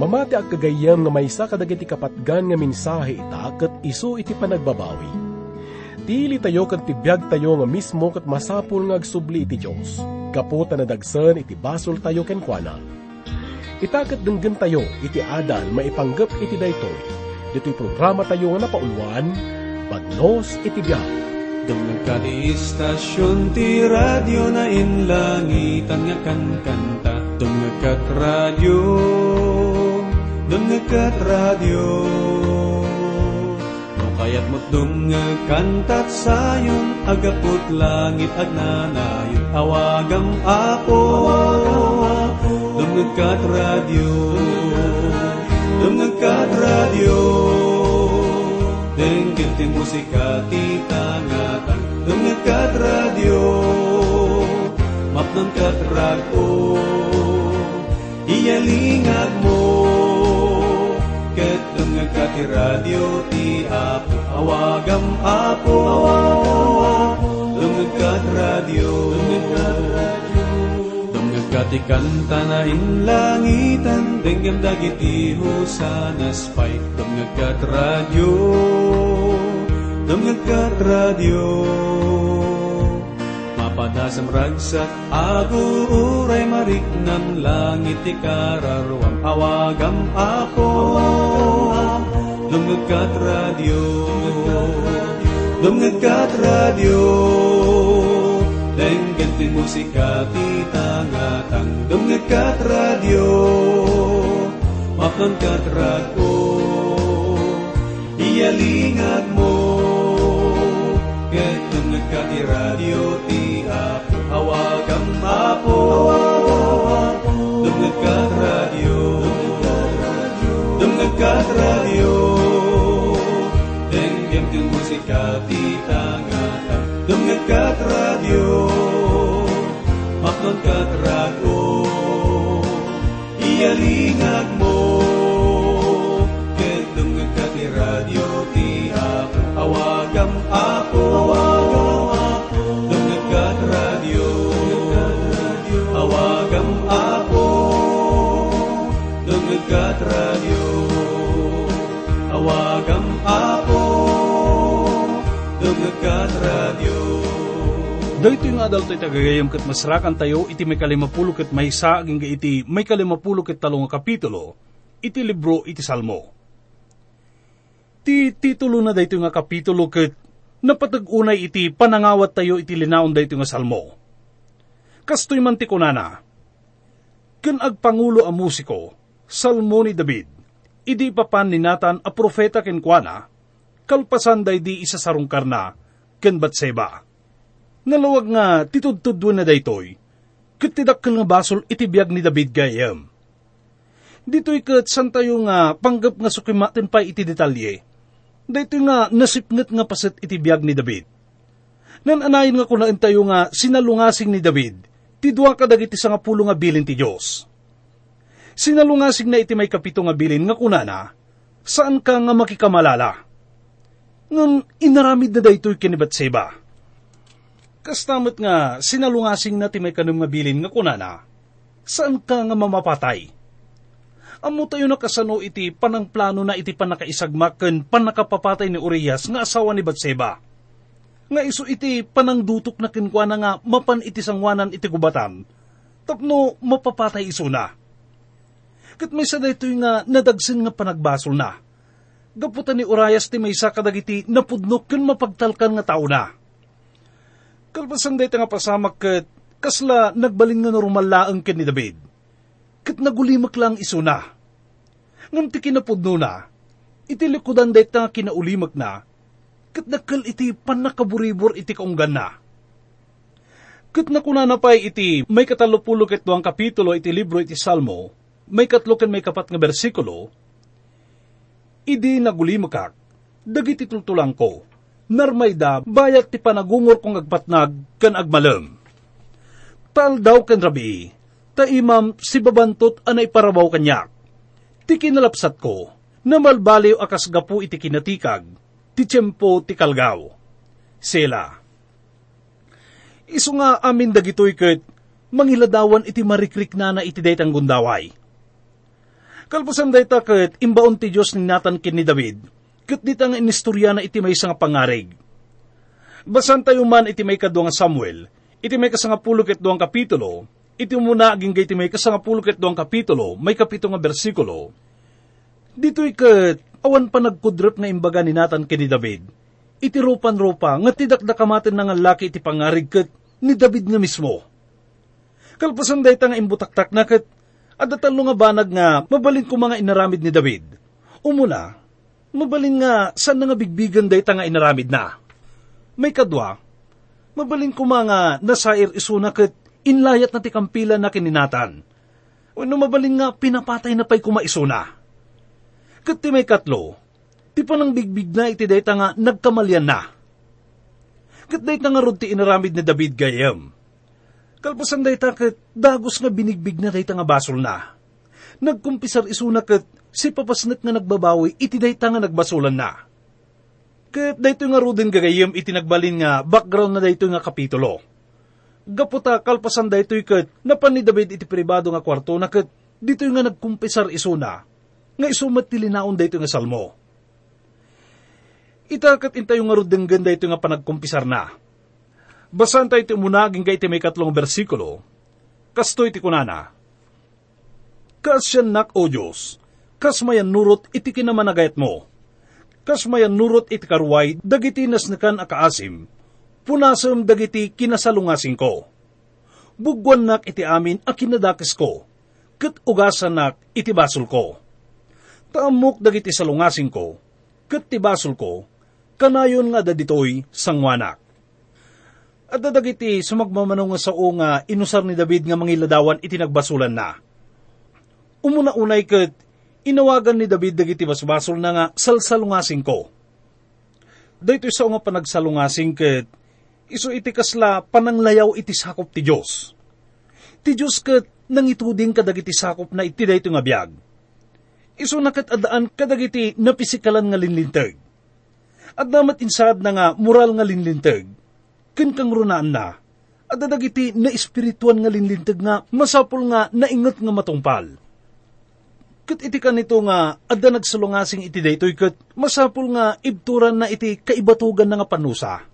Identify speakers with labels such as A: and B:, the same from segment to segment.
A: Mamati ang kagayam nga maysa kadagiti kapatgan nga mensahe ita ket isu iti panagbabawi. Dili tayo ket tibiyag tayo nga mismo ket masapul nga agsubli iti Dios. Kaputa na dagsen iti basol tayo kenkwana. Itaket denggen tayo iti adal maipanggep iti daytoy. Dito'y programa tayo nga napauluan, Bagnos iti biyag.
B: Dumagka di istasyon ti radyo na inlangitan nga kankanta Dumagkat radyo, radyo No kayat mo't dumagkantat sayon Agapot langit agnanayon Awagam ako, dumagkat radyo Dumagkat radyo Denggin ti musika ti tangatan Dumagkat radyo Mapnang kat radyo Iyalingag mo ti radyo ti apo Awagam apo. Dumagkat radyo Dumagkat ti kanta na inlangitan Denggam dagiti husanas pay Dumagkat radyo Dumagkat radyo Mapadasam ragsak aguray mariknam langit ti kararwam awagam ako Dumagkat radyo Dumagkat radyo Denggan ti musika ti tangatang Dumagkat radyo Mapangkat radyo Iyalingag mo dumagkat ti radyo ti apo Awagam apo Dumagkat radyo Dumagkat radyo Denggan ti musika ti tangatang Dumagkat radyo Mapangkat radyo Iyalingag mo
C: Dahito yung adal to'y tagagayam kat masrakan tayo, iti may kalimapulo kat may sa, aging iti may kalimapulo kat talong kapitulo, iti libro iti salmo. Ti titulo na dahito nga kapitulo kat napatag-unay iti panangawat tayo iti linaon dahito nga salmo. Kastoy man ti kunana, kan agpangulo a musiko, salmo ni David, idi papan ni Nathan a profeta kenkwana, kalpasan day di isa sarungkar na, ken Batseba. Nalawag nga titudtudwan na daytoy, ket tidakkel nga basol itibiyag ni David gayam. Dito'y ket san tayo nga panggap nga sukimaten pa iti detalye, dito nga nasipnget nga paset itibiyag ni David. Nananayin nga kunaan tayo nga sinalungasing ni David, ti duwa ka dagiti sa nga pulo nga bilin ti Diyos. Sinalungasing na iti may kapito nga bilin nga kunana, saan ka nga makikamalala? Ngun inaramid na daytoy kinibat seba. Kastamot nga sinalungasing na ti may kanong nga bilin nga kunana, saan ka nga mamapatay? Amo tayo nakasano iti panang plano na iti panakaisagmak ken panakapapatay ni Urias nga asawa ni Batseba. Nga iso iti panang dutok na kinkwana nga mapan iti sangwanan iti gubatan, tapno mapapatay iso na. Kat may sa daytoy nga nadagsin nga panagbasol na. Gaputan ni Urias ti may sa kadagiti napudnok ken mapagtalkan nga tao na. Kalpasan dayta nga pasamak ket kasla nagbalin nga normal laeng ken ni David ket nagulimak lang iso na. Ngam ti kinapudno na, iti likudan day nga kinaulimak na, ket nakal iti panakaburibor iti kaunggan na. Ket nakunanapay iti may katalupulo ket duang kapitulo iti libro iti Salmo, may katlo ken may kapat nga bersikulo, idi nagulimakak, dagiti tultulang ko, narmayda bayat ti panagungor kong agpatnag ken agmalem. Tal daw ken rabi, ta imam si babantot anay parabaw kanyak. Ti kinalapsat ko, na akas gapu iti kinatikag, ti tiyempo ti kalgaw. Sela. Isu nga amin dagitoy ket, mangiladawan iti marikrik na na iti daytang gundaway. Kalpasan dayta ket imbaon ti Dios ni Nathan ken ni David, ket dita nga inistorya na iti may nga pangarig. Basan tayo man iti may kadwa nga Samuel, iti may kasangapulo ket duang kapitulo, iti muna aging iti may kasangapulo ket duang kapitulo, may kapito nga bersikulo. Dito'y ket awan pa nagkudrep nga imbaga ni Nathan ken ni David. Iti rupan-rupa nga tidakdakamaten nga laki iti pangarig ket ni David nga mismo. Kalpasan dayta nga imbutaktak na ket adatalo nga banag nga mabalin ko mga inaramid ni David. Umuna, mabalin nga saan na nga bigbigan dayta nga inaramid na. May kadwa, mabalin ko mga nasair isuna ket inlayat na ti kampila na kininatan. Ano mabalin nga pinapatay na pa'y kumaisuna. Kat ti may katlo, ti panang bigbig na iti dayta nga nagkamalyan na. Kat dayta nga rod ti inaramid ni David gayam. Kalpasan dayta kat dagos nga binigbig na dayta nga basol na. Nagkumpisar isuna kat si papasnak nga nagbabawi iti dayta nga nagbasulan na. Kat dayto nga rodin gagayam iti nagbalin nga background na dayto nga kapitulo. Gaputa kalpasan daytoy kat napan ni David iti pribado nga kwarto na kat dito nga nagkumpisar isuna nga isumat ti linaon dayto nga salmo. Itakat intayo nga rodin ganda ito nga panagkumpisar na. Basan tayo iti munaging kay iti may katlong bersikulo, kasto iti kunana. Kas siyan nak o Diyos, kas mayan nurot iti kinamanagayat mo. Kas mayan nurot iti karway, dagiti nasnakan akaasim, punasam dagiti kinasalungasing ko. Bugwan nak iti amin a kinadakis ko, kat ugasan nak iti basol ko. Taamok dagiti salungasing ko, kat ti basol ko, kanayon nga daditoy sangwanak. At dadagiti sumagmamanong nga sa nga inusar ni David nga mangiladawan iti nagbasulan na. Umuna-unay kat inawagan ni David dagiti basbasol na nga salsalungasing ko. Dito sa nga panagsalungasing kat iso iti kasla pananglayaw iti sakop ti Diyos. Ti Diyos kat nangituding kadagiti sakop na iti dayto nga biyag. Iso nakat adaan kadagiti napisikalan nga linlintag. At damat insad na nga moral nga linlintag ken kang runaan na, at dadagiti na espirituan nga linlintag nga, masapol nga naingat nga matungpal. Kat iti ka nito nga, adda nagsulungasing iti daytoy kat masapol nga ibturan na iti kaibatugan na nga panusa.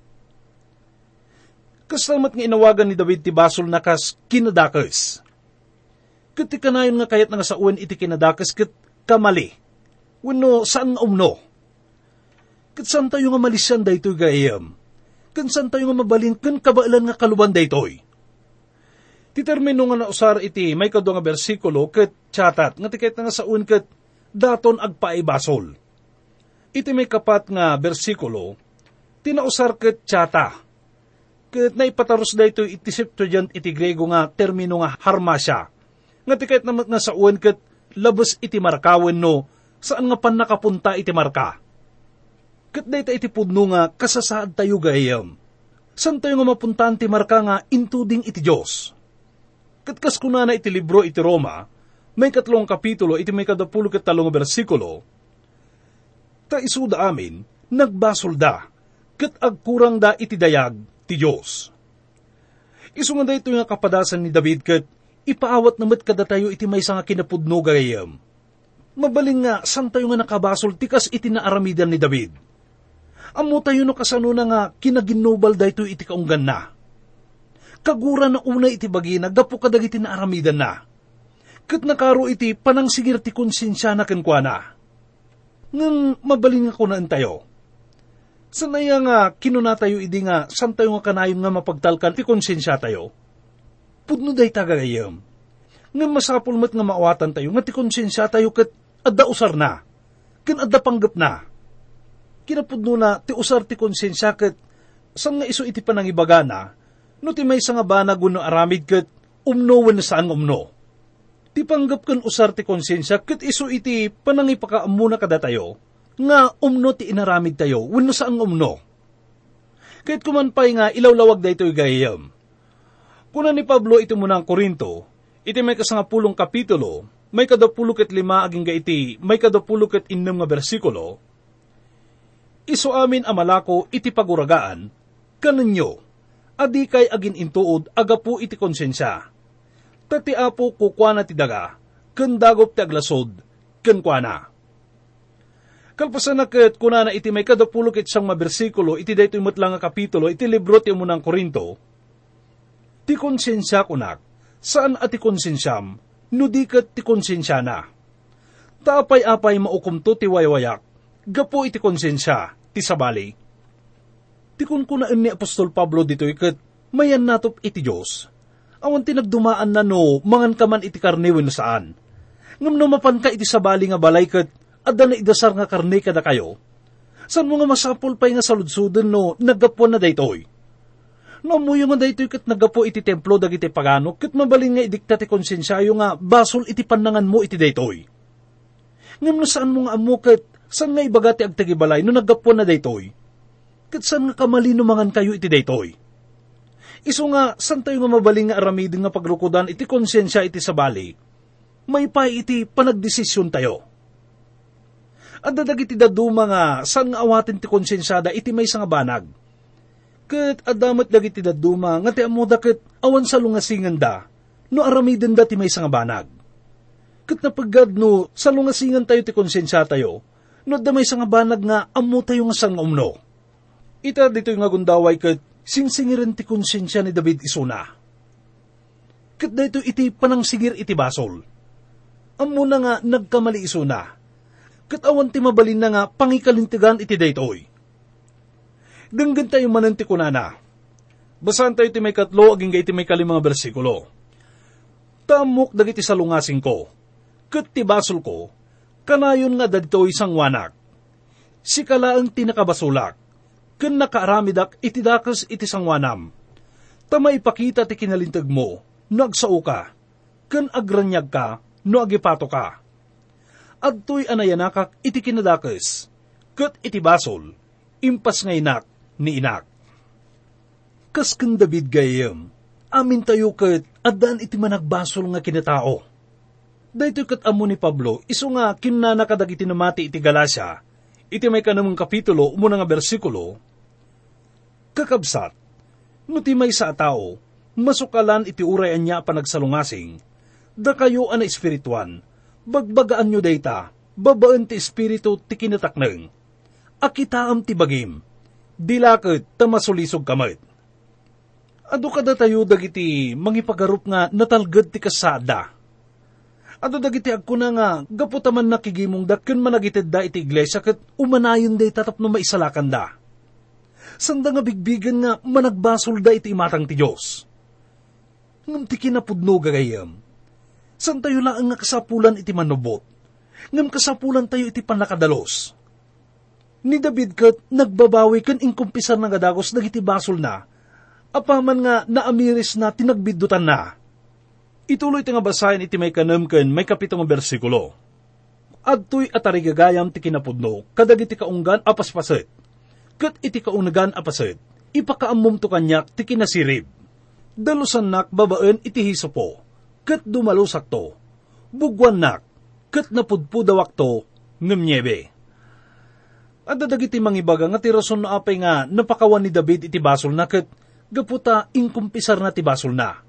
C: Kaslamat nga inawagan ni David ti basol na kas kinadakas. Kat ti kanayon nga kayat nga sa uwan iti kinadakas kat kamali. Wano saan nga umno? Kat saan tayo nga malisyan daytoy gayam? kansan tayo nga mabalin kan kabailan nga kaluban daytoy. Ti termino nga nausar iti may kado nga bersikulo ket chatat nga tikit nga saun ket daton agpaibasol. Iti may kapat nga bersikulo tinausar ket chata. Ket naipataros dayto iti Septuagint iti Grego nga termino nga harmasya. Nga tikit na nga saun ket labas iti markawen no saan nga pan nakapunta iti marka Kat dayta iti pudno nga kasasaad tayo gayam. San tayo nga mapuntaan ti marka nga intuding iti Diyos. Kat kas kunana iti libro iti Roma, may katlong kapitulo iti may kadapulo kat talong bersikulo, ta isuda amin, nagbasol da, kat agkurang da iti dayag ti Diyos. Isu nga dayto nga kapadasan ni David kat ipaawat namat kada tayo iti may nga kinapudno gayam. Mabaling nga, san tayo nga nakabasol tikas iti naaramidan ni David Amo tayo no kasano na nga kinaginubal dayto iti kaunggan na. Kagura na una iti bagina, gapo kadagiti na aramidan na. Kat nakaro iti panang sigir ti konsensya na kenkwana. Ngang mabalin nga kunaan tayo. Sanaya nga kinuna tayo idi nga san tayo nga kanayon nga mapagtalkan ti konsensya tayo. Pudno day tagagayam. Nga masapul met nga maawatan tayo nga ti konsensya tayo kat adda usar na. Ken adda panggap na kinapudno na ti usar ti konsensya ket sang nga iso iti panangibaga na, no ti may nga bana guno aramid ket umno wen saan umno. Ti panggap kan usar ti konsensya ket iso iti panangipakaamu na kada tayo, nga umno ti inaramid tayo wenno saan umno. Kahit kumanpay nga ilawlawag da ito gayam. Kuna ni Pablo iti munang Korinto, iti may kasangapulong kapitulo, may kadapulok at lima aging ga iti, may kadapulok at innem nga bersikulo, iso amin amalako iti paguragaan, kanunyo, adi kay agin intuod agapu iti konsensya. Tati apo kukwa na ti daga, kandagop ti aglasod, ken kuana. Kalpasan na ket kuna na iti may kadapulo ket siyang mabersikulo iti daytoy metlang nga kapitulo iti libro ti umunang Korinto. Ti konsensya kunak, saan ati konsensyam, no di ti konsensya na. Taapay-apay maukumto ti waywayak, gapo iti konsensya, ti sabali. Ti kun kunaan ni Apostol Pablo dito ikat, mayan natop iti Diyos. Awan tinagdumaan na no, mangan ka man iti karne no saan. Ngam no mapan ka iti sabali nga balay kat, adda na idasar nga karne kada kayo. San mo nga masapol pa'y nga saludsuden no, nagapo na daytoy. No mo yung daytoy kat nagapo iti templo dagiti pagano, kat mabalin nga idikta ti konsensyayo nga basol iti panangan mo iti daytoy. Ngam no saan mo nga amo kat, San nga ibagati ag tagibalay no naggapo na daytoy? Kat saan nga kamalino mangan kayo iti daytoy? Iso nga, san tayo nga mabaling nga aramidin nga pagrukudan iti konsensya iti sabali? May pa iti panagdesisyon tayo. At dadag iti daduma nga, san nga awatin ti konsensyada iti may nga banag? Kat adamat dagiti daduma nga ti amuda kat awan sa lungasingan da, no aramidin da ti may nga banag. Kat napagad no, sa lungasingan tayo ti konsensya tayo, no damay sa nga banag nga amo tayo nga sang umno. Ita dito yung nga gundaway kat sinsingiran ti konsensya ni David isuna. Kat dito iti panang sigir iti basol. Amo na nga nagkamali isuna. Kat awan ti mabalin na nga pangikalintigan iti daytoy. Denggan tayo mananti kunana. Basan tayo ti may katlo aging iti may kalimang bersikulo. Tamok dagiti salungasing ko. Kat ti basol ko, kanayon nga dadto isang wanak. Si kalaang tinakabasulak, ken nakaaramidak iti dakas iti sangwanam. Tama ipakita ti kinalintag mo, no agsao ka, ken agranyag ka, no agipato ka. Adtoy anayanakak iti kinadakas, ket iti basol, impas nga inak ni inak. Kas ken gayem, amin tayo ket adan iti managbasol nga kinatao Dahito kat amo ni Pablo, iso nga kinanakadag iti namati iti Galasya, iti may kanamang kapitulo, umuna nga bersikulo, kakabsat, no ti may sa tao, masukalan iti uray anya panagsalungasing, da kayo ana espirituan, bagbagaan nyo dayta, babaan ti espiritu ti kinatakneng, akitaam ti bagim, dilakit tamasulisog kamit. Ado kada tayo dagiti mangipagarup nga natalgad ti kasada, Ado dagiti agko na nga, gaputaman nakigimong da, kun managitid da iti iglesia, kat umanayon da itatap no maisalakan da. Sanda nga bigbigan nga, managbasol da iti imatang ti Diyos. Ngam ti kinapudno gagayam. San tayo lang nga kasapulan iti manubot. Ngam kasapulan tayo iti panakadalos. Ni David kat nagbabawi kan inkumpisar ng gadagos dagiti basol na, apaman nga naamiris na tinagbidutan na Ituloy ti nga basahin iti may kanamken may kapitong bersikulo. Adtoy atarigagayam ti kinapudno, kadag iti kaunggan apaspaset. Kat iti kaungan apaset, ipakaamom to kanyak ti kinasirib. Dalusan nak babaen iti hisopo, kat dumalusak to. Bugwan nak, kat napudpudawak to, ngamnyebe. At dadagiti mangibaga nga ti rason na apay nga napakawan ni David iti basol na kat gaputa inkumpisar na ti basol na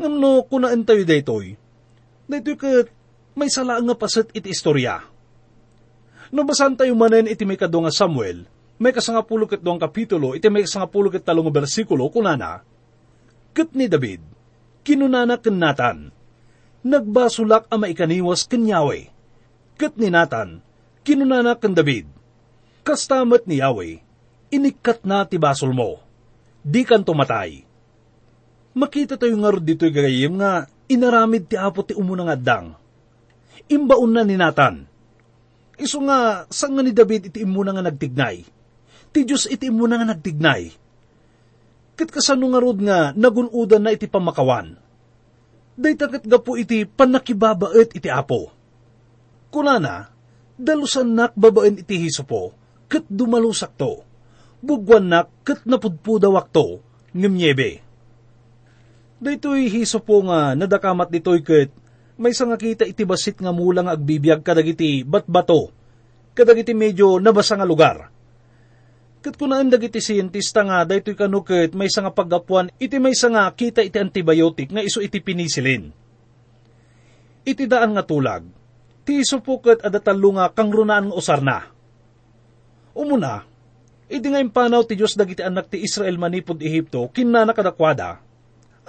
C: Ngam no, kunaan tayo daytoy. Daytoy kat may sala nga paset iti istorya. No basan tayo manen iti may kado nga Samuel, may kasangapulo kat doang kapitulo, iti may kasangapulo kat talong bersikulo, kunana, Kat ni David, kinunana ken Natan, nagbasulak ang maikaniwas ken Yahweh. Kat ni Natan, kinunana ken David, kastamat ni Yahweh, inikat na ti basol mo, di kan tumatay Makita tayo nga ro dito'y gagayim nga inaramid ti apo ti umuna nga dang. Imbaon na ni Nathan. Iso nga, sang nga ni David iti imuna nga nagtignay. Ti Diyos iti imuna nga nagtignay. Kat kasano nga rod nga nagunudan na iti pamakawan. Dayta kat gapo iti panakibabaet iti apo. Kunana, dalusan nak babaen iti hisopo, kat dumalusak to. Bugwan nak kat napudpudawak to, ngimnyebe Daytoy hiso po nga nadakamat ditoy ket may nga kita iti basit nga mula nga agbibiyag kadagiti batbato, kadagiti medyo nabasa nga lugar. Kat kunaan dagiti siyentista nga daytoy kano ket may nga paggapuan iti may nga kita iti antibiotic nga iso iti pinisilin. Iti daan nga tulag, ti iso po kat adatalo nga kang runaan nga usar na. Umuna, idi nga impanaw ti Diyos dagiti anak ti Israel manipod Ehipto, kinna nakadakwada,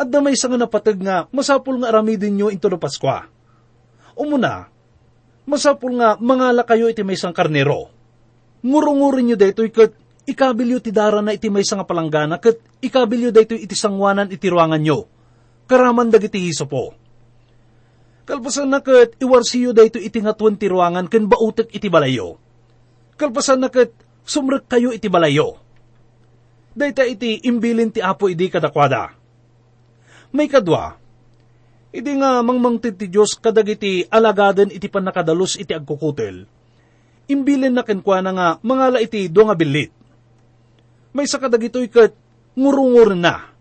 C: at damay sa nga napatag nga masapul nga aramidin nyo into no Paskwa. Umuna, masapul nga mangala kayo iti may isang karnero. Ngurungurin nyo dayto ikat ikabilyo ti dara na iti may nga palanggana kat ikabilyo dayto iti sangwanan iti ruangan nyo. Karaman dagiti hiso po. Kalpasan na kat iwarsiyo dayto iti nga ti ruangan ken bautek iti balayo. Kalpasan na kat sumrek kayo iti balayo. Dayta iti imbilin ti apo idi kadakwada. May kadwa, Idi nga mangmangtid ti Diyos kadagiti alagaden iti panakadalos iti agkukutel. Imbilin na kenkwa na nga mangala iti do nga bilit. May sa kadagitoy kat ngurungur na.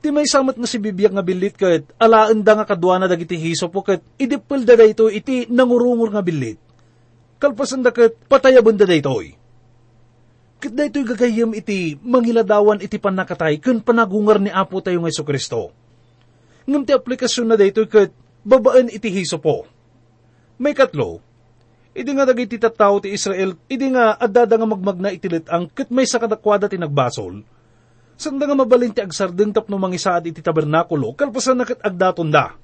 C: Ti may samat nga si bibiyag nga bilit kat alaan da nga kadwa na dagiti hiso po kat idipil da iti nangurungur nga bilit. Kalpasan da kat patayaban da daytoy. Kat daytoy gagayam iti mangiladawan iti panakatay kun panagungar ni Apo tayo nga Kristo ngam ti aplikasyon na daytoy kat babaan iti hiso po. May katlo, idi nga dagiti tattao ti Israel, idi nga adada nga magmagna itilit ang kat may sakadakwada ti nagbasol. Sanda nga mabalin ti agsardeng tapno mangisaad iti tabernakulo, kalpasan na kat agdaton da.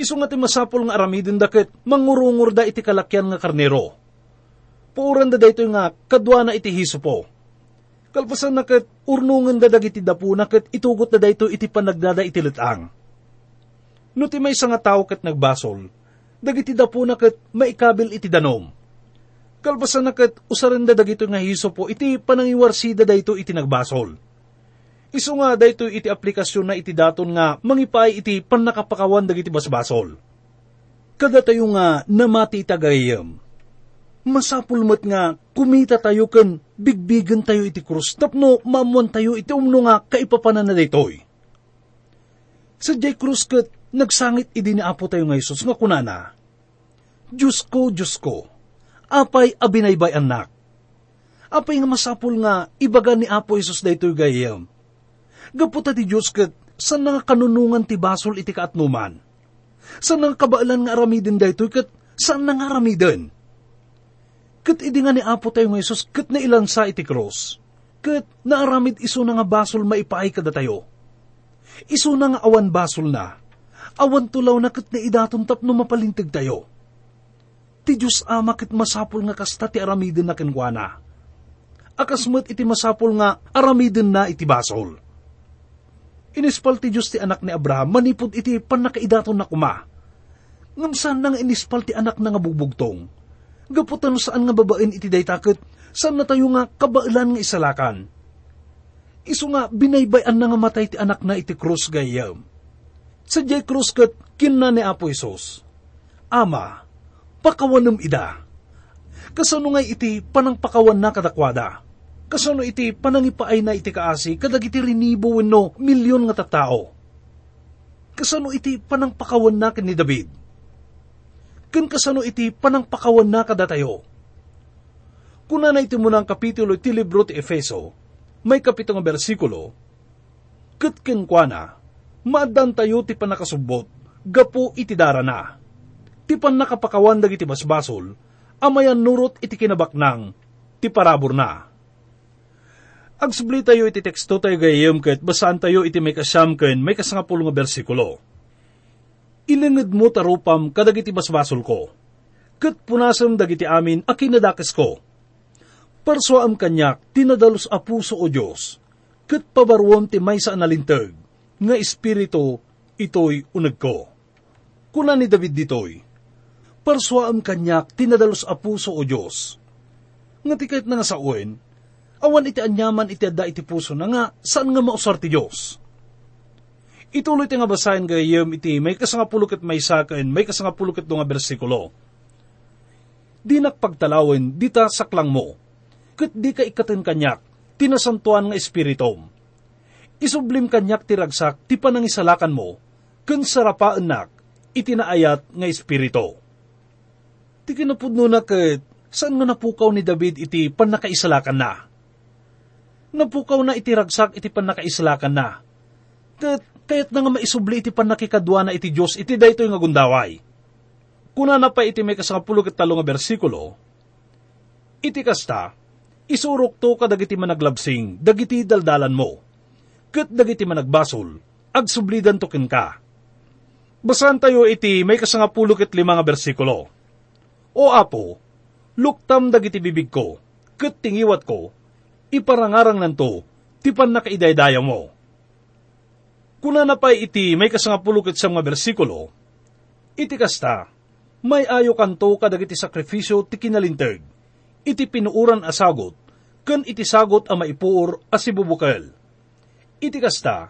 C: Iso nga ti masapol nga aramidin da kat mangurungur da iti kalakyan nga karnero. Puuran da daytoy nga kadwa na iti hiso po Kalpasan na kat urnungan da dagiti dapu na kat itugot na dayto iti panagdada iti litang. No ti may nga tao kat nagbasol, dagiti dapu na kat maikabil iti danom. Kalpasan na kat usaran da dagito nga hiso po iti panangiwarsida dayto iti nagbasol. Iso nga dayto iti aplikasyon na iti daton nga mangipay iti panakapakawan dagiti basbasol. Kada tayo nga namati itagayam, masapul met nga kumita tayo ken bigbigan tayo iti krus tapno mamuan tayo iti umno nga kaipapanan na daytoy. Sa jay krus ket nagsangit idi ni Apo tayo nga Isus nga kunana, Diyos ko, Diyos ko, apay abinaybay anak. Apay nga masapul nga ibaga ni Apo Isus daytoy gayem. Gaputa ti Diyos ket san nga kanunungan ti basol iti kaatnuman. San nga kabaalan nga aramidin daytoy ket san nga aramidin Kat idi nga ni Apo tayo nga Isus, kat na ilansa iti cross. Kat naaramid iso na nga basol maipaay kada tayo. Iso na nga awan basol na. Awan tulaw na kat na idaton tapno mapalintig tayo. Ti Diyos ama kat masapol nga kasta ti aramidin na kenkwana. Akasmat iti masapol nga aramidin na iti basol. Inispal ti Diyos ti anak ni Abraham, manipod iti panakaidaton na kuma. Ngamsan nang inispal ti anak na nga bugbugtong gaputan saan nga babaen iti daytaket, saan na tayo nga kabailan nga isalakan. Isu nga binaybayan na nga matay ti anak na iti krus gayam. Sa jay krus kat kinna ni Apo Isos. Ama, pakawanam ida. Kasano nga iti panang pakawan na kadakwada. Kasano iti panangipaay na iti kaasi kadag iti rinibo wenno milyon nga tattao. Kasano iti panang pakawan na ni David ken kasano iti panangpakawan na kada tayo. Kuna na iti mo ng kapitulo iti libro ti Efeso, may kapito nga bersikulo, Kat kenkwana, maadan tayo ti panakasubot, gapo iti dara na. Ti panakapakawan dagiti basbasol, amayan nurot iti kinabaknang, ti parabor na. Agsubli tayo iti teksto tayo gayem ket basaan tayo iti may kasyam ken may kasangapulo nga bersikulo ilingid mo tarupam kadagiti basbasol ko. Kat punasam dagiti amin a kinadakes ko. Parsuam kanyak tinadalos a puso o Diyos. Kat pabarwom ti may sa analintag, nga espiritu ito'y unag ko. Kuna ni David ditoy, parsuam kanyak tinadalos a puso o Diyos. Nga tikait na nga sa uwen, awan iti anyaman iti adda iti puso na nga saan nga mausar ti Diyos Ituloy ti nga basahin gayam iti may kasangapulok at may sakain, may kasangapulok at nga bersikulo. Di nakpagtalawin, di ta saklang mo, kat di ka ikatin kanyak, tinasantuan nga espiritom. Isublim kanyak ti ragsak, ti panangisalakan mo, kun sarapaan nak, itinaayat nga espirito. Ti kinapudno na kat, saan nga napukaw ni David iti panakaisalakan na? Napukaw na iti ragsak iti panakaisalakan na. Kat Kaya't nga maisubli iti panakikadwa na iti Diyos, iti daytoy nga gundaway. Kuna na pa iti may kasangapulo ket talo nga bersikulo, iti kasta, isurok to kadagiti managlabsing, dagiti daldalan mo, ket dagiti managbasol, agsublidan to ka. Basan tayo iti may kasangapulo ket lima nga bersikulo. O apo, luktam dagiti bibig ko, ket tingiwat ko, iparangarang nanto, tipan na kaidaydaya mo. Kuna na pa iti may kasangapulo ket nga bersikulo, iti kasta, may ayo kanto kadagiti sakripisyo ti kinalinteg, iti pinuuran asagot, ken iti sagot a maipuor a. Iti kasta,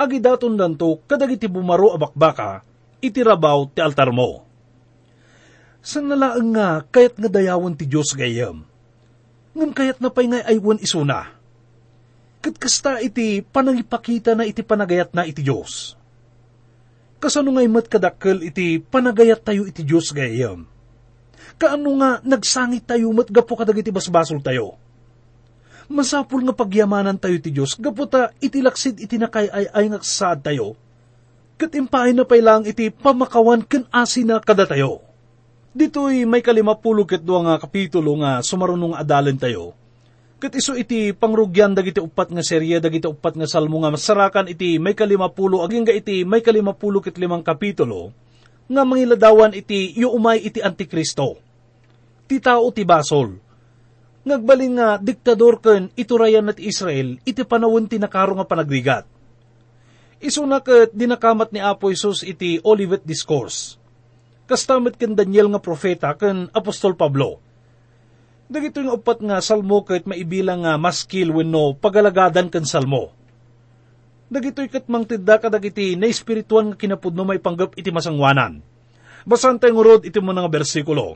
C: agidaton danto kadagiti bumaro a bakbaka, iti rabaw ti altar mo. San nalaang nga kayat nga dayawan ti Diyos gayam, ngam kayat na pay nga aywan isuna. Kat kasta iti panangipakita na iti panagayat na iti Diyos kasano nga imat kadakkel iti panagayat tayo iti Diyos gayam. Kaano nga nagsangit tayo mat gapo kadag iti basbasol tayo. Masapul nga pagyamanan tayo iti Diyos, gapo ta iti laksid iti nakay ay ay nga saad tayo. Kat impahin na lang iti pamakawan ken asina kada tayo. Dito'y may kalimapulo ket nga kapitulo nga sumarunong adalan tayo Kat iso iti pangrugyan dagiti upat nga serye dagiti upat nga salmo nga masarakan iti may kalimapulo aging ga iti may kalimapulo ket limang kapitulo nga mangiladawan iti yuumay iti antikristo. Ti tao ti basol. Ngagbalin nga diktador ken iturayan at Israel iti panawon ti nakaro nga panagrigat. Iso na dinakamat ni Apo Isus iti Olivet Discourse. Kastamet ken Daniel nga profeta ken Apostol Pablo Dagito yung upat nga salmo kahit maibilang nga maskil wenno pagalagadan kan salmo. Dagito'y kat mang tidda ka dagiti na espirituan nga kinapudno may panggap iti masangwanan. Basan tayo ngurod iti mo nga bersikulo.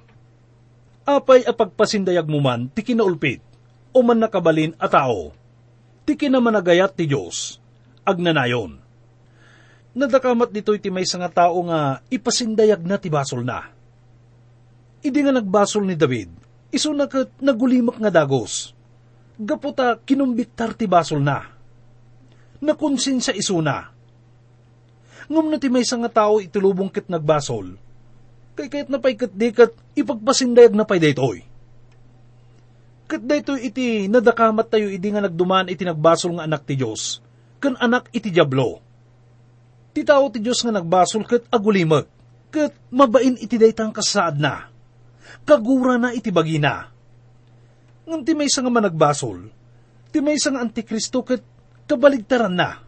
C: Apay apagpasindayag mo man ti kinaulpit o man nakabalin a tao. Ti kinamanagayat ti Diyos. Agnanayon. Nadakamat dito iti may nga tao nga ipasindayag na ti basol na. Idi nga nagbasol ni David, Iso na kat nagulimak nga dagos. Gaputa kinumbiktar ti basol na. Nakunsin sa iso na. Ngum na ti may nga tao itulubong kit nagbasol. Kay kahit na pay kat di kat ipagpasindayag na pay daytoy. Kat daytoy iti nadakamat tayo idi nga nagduman iti nagbasol nga anak ti Diyos. Kan anak iti Diablo. Ti tao ti Diyos nga nagbasol kat agulimag. Kat mabain iti daytang kasaad na kagura na iti bagina. Ngam ti may nga managbasol, ti may nga antikristo ket kabaligtaran na.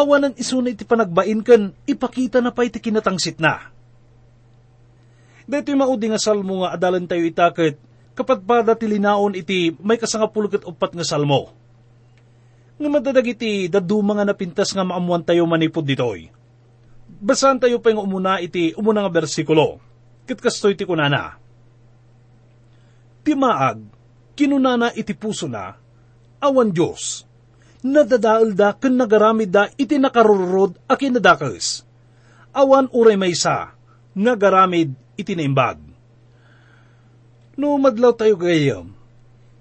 C: Awanan isuna iti panagbain kan ipakita na pa iti kinatangsit na. Dito maudi nga salmo nga adalan tayo itakit kapag pada tilinaon iti may kasangapulot upat nga salmo. Nga madadag iti daduma nga napintas nga maamuan tayo manipod ditoy. Basan tayo pa yung umuna iti umuna nga bersikulo. Kit kastoy ti kunana timaag, kinunana iti puso na, awan Diyos, nadadaal da ken nagaramid da iti nakarurod a kinadakas. Awan uray may sa, nagaramid iti naimbag. No madlaw tayo gayam,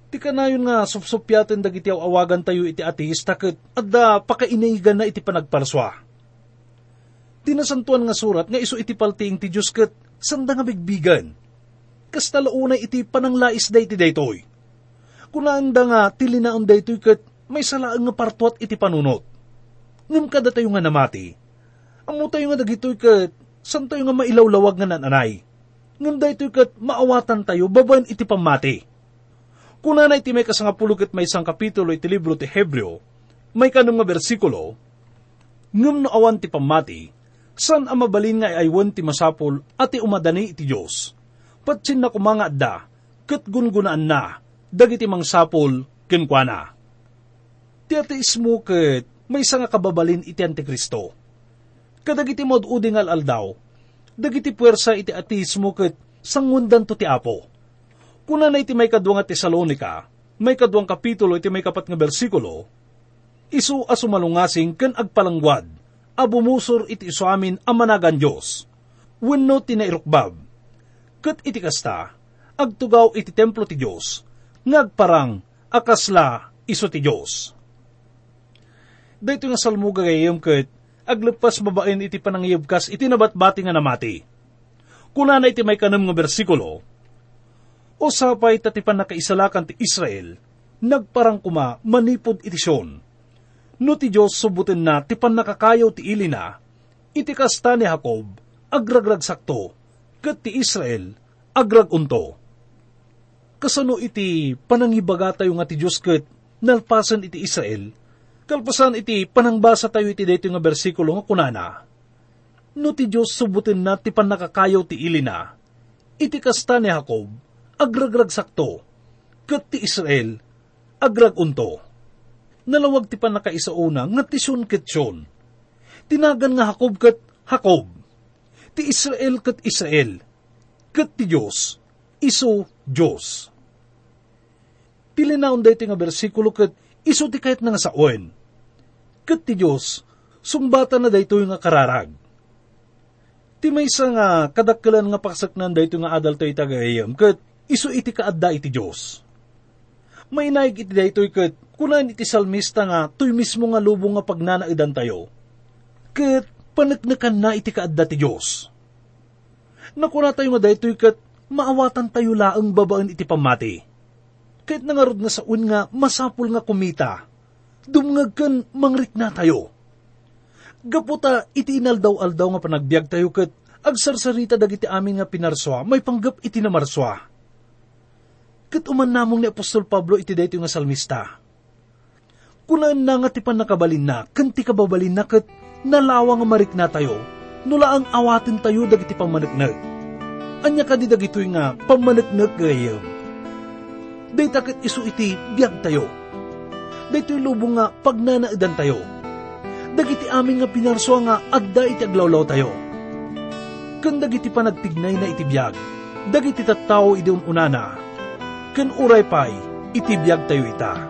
C: ti kanayon nga supsupyaten dagiti awagan tayo iti ateista ket adda pakainigan na iti panagparswa. Tinasantuan nga surat nga iso iti palting ti Diyos ket sanda nga bigbigan kastalaunay iti pananglais day ti daytoy. Kunaanda nga tilinaon daytoy kat may salaan nga partuat iti panunot. Ngam kada tayo nga namati. Amo tayo nga dagitoy kat san tayo nga mailawlawag nga nananay. Ngam daytoy kat maawatan tayo babayan iti pamati. Kuna na iti may kasangapulo kat may isang kapitulo iti libro ti Hebreo, may kanong nga bersikulo, ngam no awan ti pamati, san ang mabalin nga aywan ti masapol at ti umadani iti Diyos patsin na kumanga da, kat gungunaan na, dagiti mang sapol, kinkwana. Ti ateismo kat may nga kababalin iti antikristo. Kadagiti mod uding aldaw, dagiti puwersa iti ateismo kat sangundan to ti apo. Kuna na iti may kadwang at Tesalonika, may kadwang kapitulo iti may kapat nga bersikulo, isu asumalungasing ken agpalangwad, abumusor iti iso amin amanagan Diyos. Wenno tinairukbab, ket iti kasta, agtugaw iti templo ti Diyos, ngagparang akasla iso ti Diyos. Dito nga salmo gagayam ket aglepas babaen iti panangyabkas iti nabatbati nga namati. Kuna na iti may kanam nga bersikulo, o sapay tatipan na kaisalakan ti Israel, nagparang kuma manipod iti siyon. No ti Diyos subutin na tipan nakakayaw ti ili na, iti kasta ni Jacob, agragrag sakto, kat ti Israel, agrag unto. Kasano iti panangibaga tayo nga ti Diyos kat nalpasan iti Israel, kalpasan iti panangbasa tayo iti dito nga bersikulo nga kunana. No ti Diyos subutin na ti panakakayaw ti ili na, iti kasta ni Jacob, agragrag sakto, kat ti Israel, agrag unto. Nalawag ti panakaisauna nga tisyon ketsyon. Tinagan nga Jacob kat Jacob. Ti Israel kat Israel. Kat ti Diyos. Iso Diyos. Tilinaon dito nga bersikulo kat iso ti kahit nga saon. Kat ti Diyos, sumbata na dito nga kararag. Ti may isa nga kadakkelan nga paksaknan dito nga adal to itagayam, kat iso iti kaadda iti Diyos. May naig iti dito kat kunan iti salmista nga tuy mismo nga lubong nga pagnanaidan tayo. Kat panagnakan na iti kaadda ti Diyos. Nakuna tayo nga dito kat maawatan tayo laang babaan iti pamati. Kahit nangarod nga sa un nga masapul nga kumita, dumngag kan mangrik na tayo. Gaputa iti inaldaw-aldaw nga panagbiag tayo kat agsarsarita dagiti amin nga pinarswa, may panggap iti namarswa. Kat uman namong ni Apostol Pablo iti dayto nga salmista. Kunaan na nga ti nakabalin na, kanti kababalin na kat nalawa nga marik na tayo, nula ang awatin tayo dagiti pamanagnag. Anya ka di dagitoy nga pamanagnag gayam. Dayta kat isu iti biag tayo. Daytoy lubong nga pagnanaidan tayo. Dagiti amin nga pinarso nga agda iti aglawlaw tayo. Kan dagiti panagtignay na iti biag, dagiti tattao iti unana, kan uray pay, iti biag tayo ita.